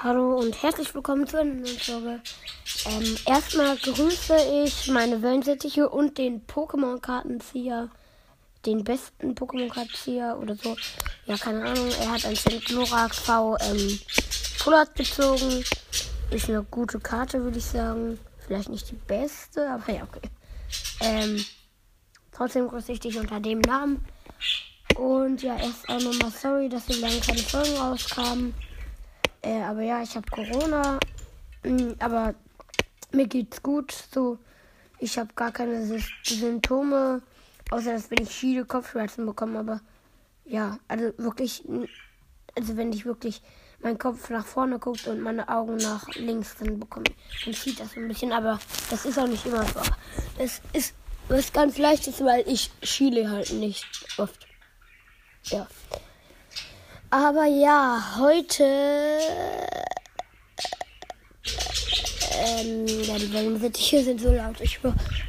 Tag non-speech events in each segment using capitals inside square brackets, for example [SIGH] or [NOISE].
Hallo und herzlich willkommen zu einer neuen Folge. Ähm, erstmal grüße ich meine Wellensittiche und den Pokémon-Kartenzieher. Den besten Pokémon-Kartenzieher oder so. Ja, keine Ahnung. Er hat anscheinend Glorax V ähm, Fullart gezogen. Ist eine gute Karte, würde ich sagen. Vielleicht nicht die beste, aber [LAUGHS] ja, okay. Ähm, trotzdem grüße ich dich unter dem Namen. Und ja, erst auch nochmal sorry, dass so lange keine Folgen rauskamen. Äh, aber ja, ich habe Corona. Mm, aber mir geht's gut. So, ich habe gar keine Sy Symptome. Außer dass wenn ich viele Kopfschmerzen bekomme. Aber ja, also wirklich. Also wenn ich wirklich mein Kopf nach vorne guckt und meine Augen nach links, dann bekomme ich, dann zieht das ein bisschen. Aber das ist auch nicht immer so. Das ist was ganz leichtes, weil ich schiele halt nicht oft. Ja. Aber ja, heute. Ähm, ja, die Wellensittiche sind so laut. Ich,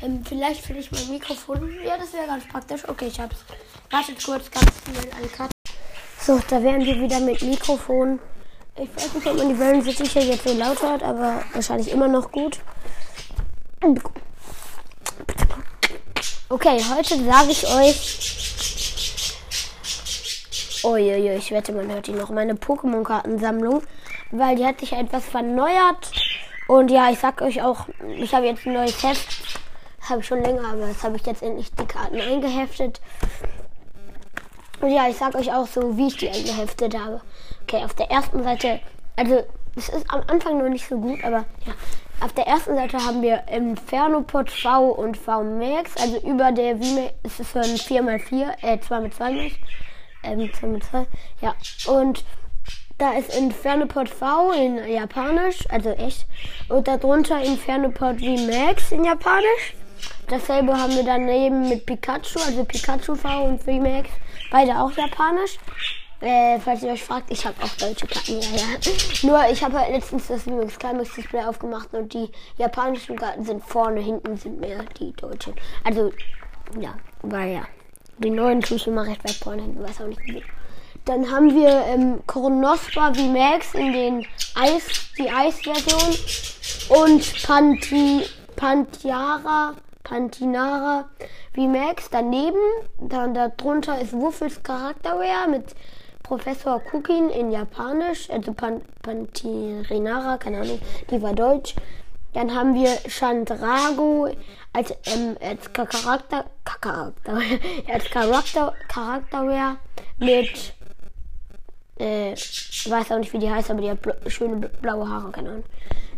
ähm, vielleicht finde ich mein Mikrofon. Ja, das wäre ganz praktisch. Okay, ich hab's. Wartet kurz, ganz schnell einen Cut. So, da wären wir wieder mit Mikrofon. Ich weiß nicht, ob man die Wellensittiche jetzt so laut hört, aber wahrscheinlich immer noch gut. Okay, heute sage ich euch, Uiuiui, ich wette, man hört die noch. Meine Pokémon-Kartensammlung. Weil die hat sich etwas verneuert. Und ja, ich sag euch auch, ich habe jetzt ein neues Heft. Habe ich schon länger, aber das habe ich jetzt endlich die Karten eingeheftet. Und ja, ich sag euch auch so, wie ich die eingeheftet habe. Okay, auf der ersten Seite, also es ist am Anfang noch nicht so gut, aber ja. Auf der ersten Seite haben wir Infernopod V und V Max, also über der VMAX, es ist so ein 4x4, äh 2x2 Max ähm, 2 mit 2. Ja. Und da ist Infernopod V in Japanisch, also echt. Und darunter Infernopod V Max in Japanisch. Dasselbe haben wir daneben mit Pikachu, also Pikachu V und V Max. Beide auch Japanisch. Äh, falls ihr euch fragt, ich habe auch deutsche Karten, ja, ja. [LAUGHS] Nur ich habe halt letztens das VMAX Climax Display aufgemacht und die japanischen Karten sind vorne, hinten sind mehr die deutschen. Also, ja, war ja. Die neuen tue immer recht weit vorne hin, weiß auch nicht wie. Dann haben wir ähm, Coronospa VMAX in den Eis, die Eisversion und Panti, Pantiara, Pantinara VMAX daneben. Dann darunter ist Wuffels Charakterware mit Professor Kukin in Japanisch, also Pan, Pantirinara, keine Ahnung, die war deutsch. Dann haben wir Chandrago als, ähm, als [LAUGHS] Charakter, Charakter, als Charakter, Charakterware mit, äh, ich weiß auch nicht, wie die heißt, aber die hat bla schöne blaue Haare, keine Ahnung.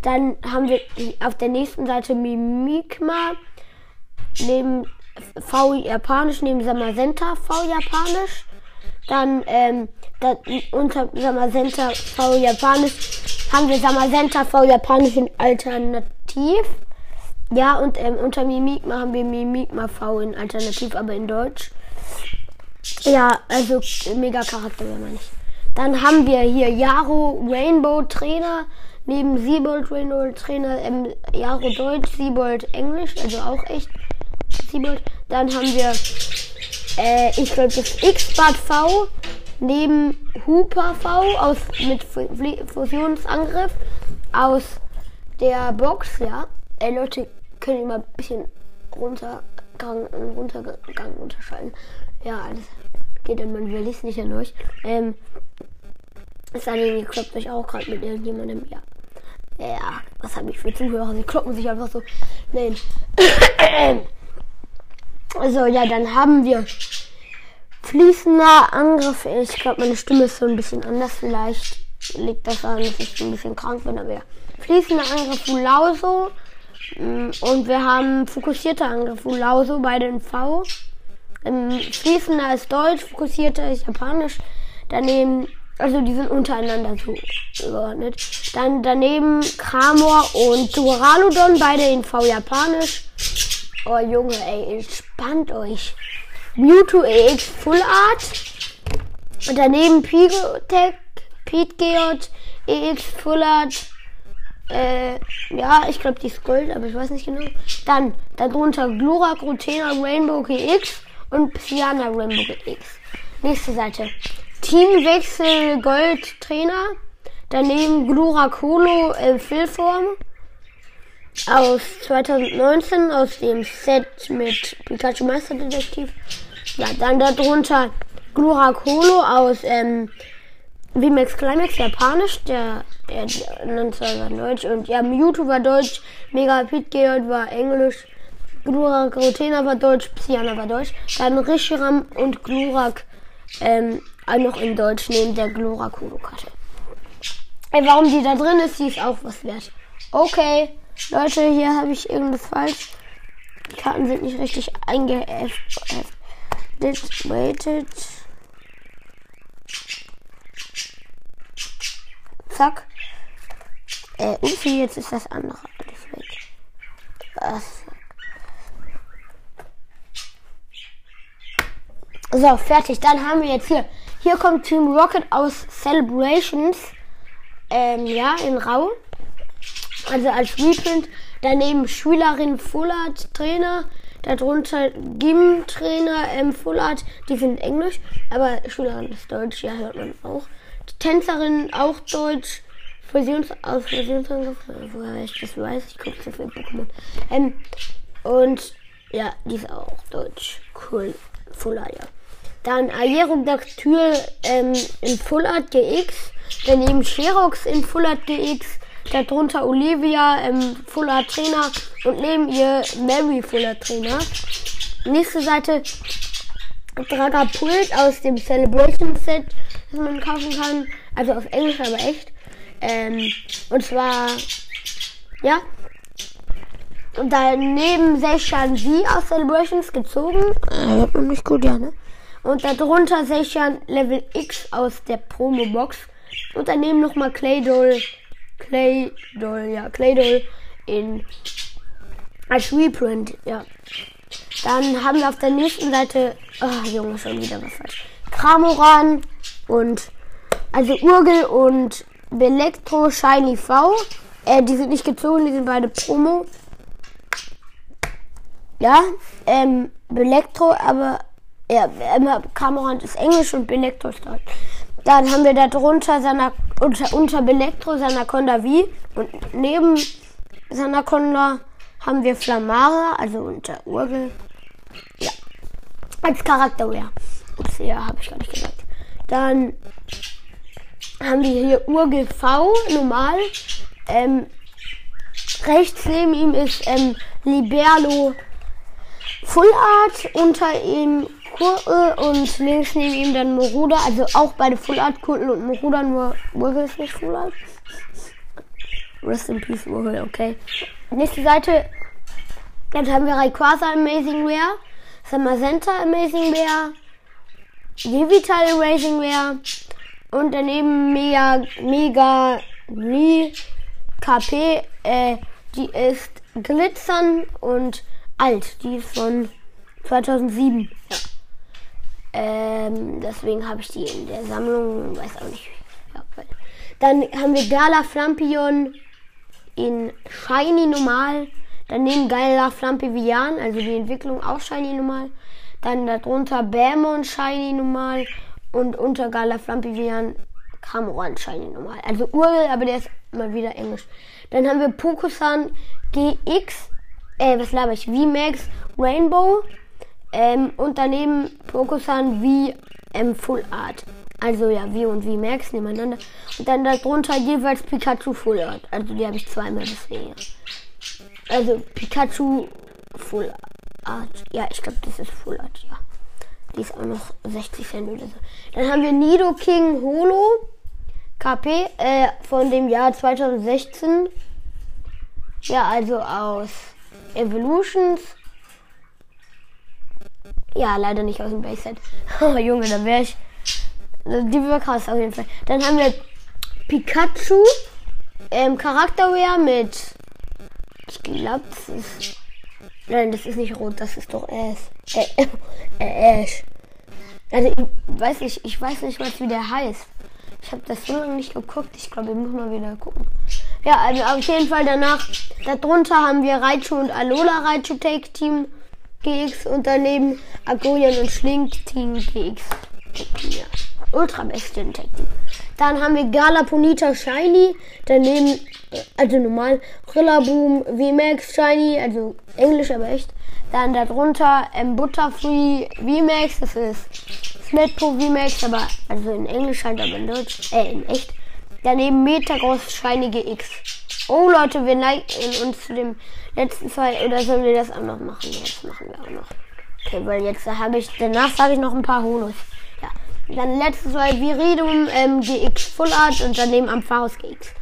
Dann haben wir auf der nächsten Seite Mimikma, neben V Japanisch, neben Samazenta V Japanisch. Dann, ähm, da, unter Samazenta V Japanisch haben wir Samazenta V Japanisch in Alternativ. Ja, und ähm, unter Mimikma haben wir Mimikma V in Alternativ, aber in Deutsch. Ja, also mega Charakter, meine ich. Dann haben wir hier Yaro Rainbow Trainer. Neben Siebold Rainbow Trainer, ähm, Yaro Deutsch, Siebold Englisch, also auch echt Siebold. Dann haben wir, äh, ich glaube, das X-Bad V neben Hooper V aus, mit Fusionsangriff aus der Box, ja. Ey Leute, können mal ein bisschen Runtergang, Runtergang unterschalten. Ja, alles geht dann, man will es nicht an euch. Ähm, es sei denn, ihr kloppt euch auch gerade mit irgendjemandem, ja. Ja, was habe ich für Zuhörer? Sie kloppen sich einfach so. Nein. [COUGHS] also, ja, dann haben wir Fließender Angriff. Ich glaube, meine Stimme ist so ein bisschen anders. Vielleicht liegt das daran, dass ich ein bisschen krank bin. Aber ja. Fließender Angriff Ulauso. Mm, und wir haben fokussierter Angriff Ulauso, beide in V. Fließender ist Deutsch, fokussierter ist Japanisch. Daneben, also die sind untereinander so geordnet. Dann daneben Kramor und Duraludon, beide in V Japanisch. Oh Junge, ey, entspannt euch. Mewtwo EX Full Art. Und daneben Pigotech, Pete Geot EX Full Art. Äh, ja, ich glaube die ist Gold, aber ich weiß nicht genau. Dann darunter Glurak, Rutena, Rainbow GX und Psyana Rainbow GX. Nächste Seite. Teamwechsel Gold Trainer. Daneben Gluracolo äh, Füllform aus 2019 aus dem Set mit Pikachu Meisterdetektiv. Ja, dann darunter Gluracolo aus ähm, VMAX Climax Japanisch, der, der, der war Deutsch und ja, Mewtwo war Deutsch, Mega Pitgeot war Englisch, Glurak Rotena war Deutsch, Psyana war Deutsch, dann Rishiram und Glurak ähm, noch in Deutsch neben der Glurak Karte. Ey, warum die da drin ist, die ist auch was wert. Okay, Leute, hier habe ich irgendwas falsch. Die Karten sind nicht richtig eingeheftet. Waited. Zack. Äh, und jetzt ist das andere alles weg. Was? So, fertig. Dann haben wir jetzt hier. Hier kommt Team Rocket aus Celebrations. Ähm, ja, in Rau. Also als Reprint. Daneben Schülerin Fullard Trainer. Darunter Gim Trainer ähm, Fullard. Die sind Englisch. Aber Schülerin ist Deutsch. Ja, hört man auch. Tänzerin auch Deutsch. Fusions aus Fusionsangriff. Woher ich das weiß. Ich gucke so viel Pokémon. Ähm, und ja, die ist auch Deutsch. Cool. Fullard, ja. Dann Aerodactyl ähm, in Full Art GX. Daneben Sherox in Full Art GX. Darunter Olivia im Full Art Trainer. Und neben ihr Mary Full Art Trainer. Nächste Seite Dragapult aus dem Celebration Set, man kaufen kann. Also auf Englisch, aber echt. Ähm, und zwar, ja. Und daneben Seshan Z aus Celebrations gezogen. Äh, hört man mich gut, ja, ne? Und darunter ja Level X aus der Promo-Box. Und daneben nochmal Claydol. Claydol, ja, Claydol in als Reprint, ja. Dann haben wir auf der nächsten Seite, oh Junge, schon wieder was falsch. Kramoran und also Urgel und Belektro Shiny V. Äh, die sind nicht gezogen, die sind beide Promo. Ja, ähm, Belektro, aber ja, Kamerand ist Englisch und Belektro ist Deutsch. Dann haben wir da drunter seiner, unter, unter Belektro Sanaconda V und neben Sanaconda haben wir Flamara, also unter Urgel. Ja. Als Charakter, ja. Ups, ja, habe ich gar nicht gesagt. Dann haben wir hier Urgel V, normal. Ähm, rechts neben ihm ist ähm, Liberlo Full Art, unter ihm Kurtel und links neben ihm dann Moruda, also auch beide Full Art Kurtel und Moruda, nur Wurgel ist nicht Full Art. Rest in Peace Wurgel, okay. Nächste Seite, jetzt haben wir Rayquaza Amazing Rare, Samazenta Amazing Rare, Vivital Amazing Rare und daneben Mega, Mega, Lee, KP, äh, die ist glitzern und alt, die ist von 2007. Ja. Ähm, deswegen habe ich die in der Sammlung, weiß auch nicht. Ja, dann haben wir Gala Flampion in Shiny normal. Daneben Gala Flampivian, also die Entwicklung auch Shiny normal. Dann darunter Bämon Shiny normal und unter Gala Flampivian Cameron Shiny normal. Also Urgel, aber der ist mal wieder Englisch. Dann haben wir Pokusan GX, äh, was laber ich? VMAX Rainbow ähm, und daneben Pokusan wie ähm, Full Art. Also ja, wie und wie Max nebeneinander. Und dann darunter jeweils Pikachu Full Art. Also die habe ich zweimal deswegen. Also Pikachu Full Art. Ja, ich glaube, das ist Full Art, ja. Die ist auch noch 60 Cent oder so. Dann haben wir Nido King Holo KP äh, von dem Jahr 2016. Ja, also aus Evolutions ja, leider nicht aus dem Base-Set. [LAUGHS] Oh, Junge, da wäre ich. Die wäre krass auf jeden Fall. Dann haben wir Pikachu. Ähm, Charakterwehr mit. Ich glaube, das ist. Nein, das ist nicht rot, das ist doch Ash. Äh, äh, Ash. Also, ich weiß nicht, ich weiß nicht, was wie der heißt. Ich habe das so lange nicht geguckt. Ich glaube, ich muss mal wieder gucken. Ja, also auf jeden Fall danach. Darunter haben wir Raichu und Alola Raichu Take Team. GX und daneben Agorian und Schlink Team GX. Ja. Ultra Tag Team. Dann haben wir Galaponita Shiny. Daneben, also normal, Rillaboom VMAX Shiny, also Englisch aber echt. Dann darunter ähm, Butterfree VMAX, das ist Smetpo VMAX, aber also in Englisch halt, aber in Deutsch, äh, in echt. Daneben Metagross Shiny GX. Oh Leute, wir neigen uns zu dem letzten zwei, oder sollen wir das auch noch machen? Jetzt machen wir auch noch. Okay, weil jetzt habe ich, danach sage ich noch ein paar Holos. Dann letztes Mal Viridum ähm, GX Full Art und daneben Ampharos GX.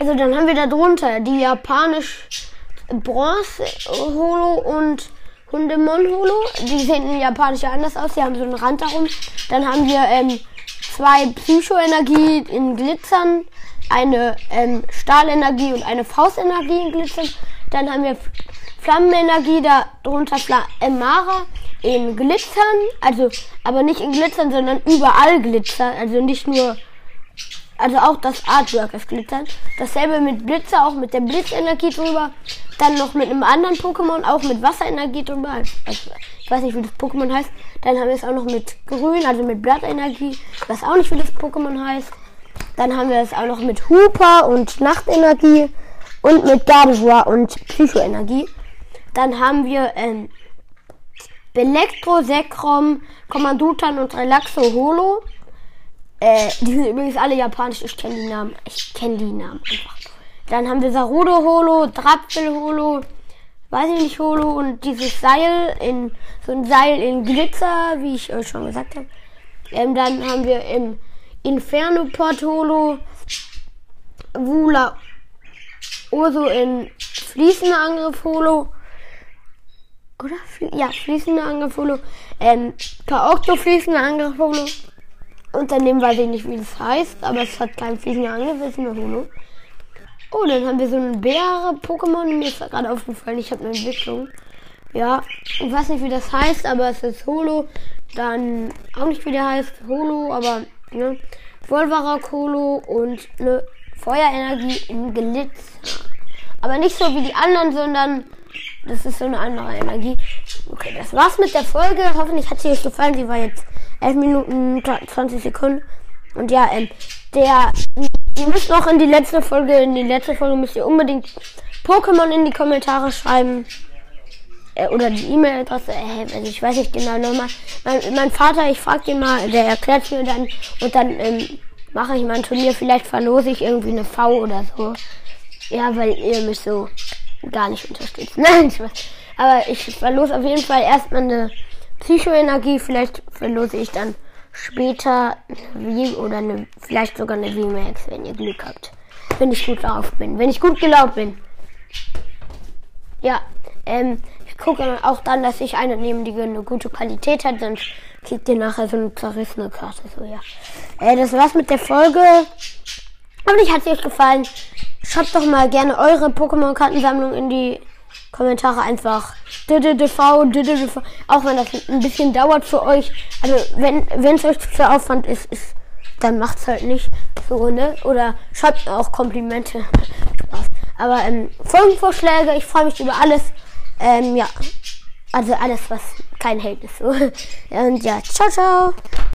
Also dann haben wir da drunter die japanisch Bronze Holo und Hundemon Holo. Die sehen in japanisch ja anders aus. Die haben so einen Rand darum. Dann haben wir ähm, zwei Psychoenergie in Glitzern, eine ähm, Stahlenergie und eine Faustenergie in Glitzern. Dann haben wir Flammenenergie, darunter Fla äh, Mara in Glitzern, also aber nicht in Glitzern, sondern überall Glitzern, also nicht nur, also auch das Artwork ist Glitzern. Dasselbe mit Blitzer, auch mit der Blitzenergie drüber. Dann noch mit einem anderen Pokémon, auch mit Wasserenergie drüber. Also, ich weiß nicht, wie das Pokémon heißt. Dann haben wir es auch noch mit Grün, also mit Blattenergie. Weiß auch nicht, wie das Pokémon heißt. Dann haben wir es auch noch mit Hooper und Nachtenergie und mit Gardevoir und Psychoenergie. Dann haben wir ähm, Belektro, Sekrom, Kommandutan und Relaxo Holo. Äh, die sind übrigens alle japanisch. Ich kenne die Namen. Ich kenne die Namen einfach. Dann haben wir Sarudo Holo, Drapfel Holo, weiß ich nicht Holo und dieses Seil in so ein Seil in Glitzer, wie ich euch schon gesagt habe. Ähm, dann haben wir im Inferno Port Holo, Wula Oso in fließender Angriff Holo oder? Ja, fließende Angriffholo. Ähm, Kaokto fließende Angriffholo. Und daneben weiß ich nicht, wie das heißt, aber es hat kein fließender Angriff, es ist eine Holo. Oh, dann haben wir so ein Bäre-Pokémon. Mir ist gerade aufgefallen, ich habe eine Entwicklung. Ja, ich weiß nicht, wie das heißt, aber es ist Holo. Dann auch nicht, wie der heißt, Holo, aber ne. Volvarak Holo und eine Feuerenergie in Glitzer. Aber nicht so wie die anderen, sondern das ist so eine andere Energie. Okay, das war's mit der Folge. Hoffentlich hat sie euch gefallen. Sie war jetzt 11 Minuten 20 Sekunden. Und ja, ähm, der, ihr müsst noch in die letzte Folge, in die letzte Folge müsst ihr unbedingt Pokémon in die Kommentare schreiben. Äh, oder die E-Mail-Adresse, äh, also ich weiß nicht genau nochmal. Mein, mein Vater, ich frag den mal, der erklärt mir dann und dann ähm, mache ich mal ein Turnier. Vielleicht verlose ich irgendwie eine V oder so. Ja, weil ihr mich so gar nicht unterstützt. [LAUGHS] Nein, Spaß. Aber ich verlose auf jeden Fall erstmal eine Psychoenergie. Vielleicht verlose ich dann später wie oder eine, vielleicht sogar eine VMAX, wenn ihr Glück habt. Wenn ich gut drauf bin. Wenn ich gut gelaunt bin. Ja, ähm, ich gucke auch dann, dass ich eine nehme, die eine gute Qualität hat, sonst kriegt ihr nachher so eine zerrissene Karte. So, ja. Äh, das war's mit der Folge. Hoffentlich hat sie euch gefallen. Schreibt doch mal gerne eure Pokémon-Kartensammlung in die Kommentare einfach. Auch wenn das ein bisschen dauert für euch. Also wenn es euch zu viel Aufwand ist, ist dann macht's halt nicht so, ne? Oder schreibt auch Komplimente. [LAUGHS] Spaß. Aber ähm, Folgenvorschläge, ich freue mich über alles. Ähm, ja. Also alles, was kein Hate ist. So. [LAUGHS] Und ja, ciao, ciao.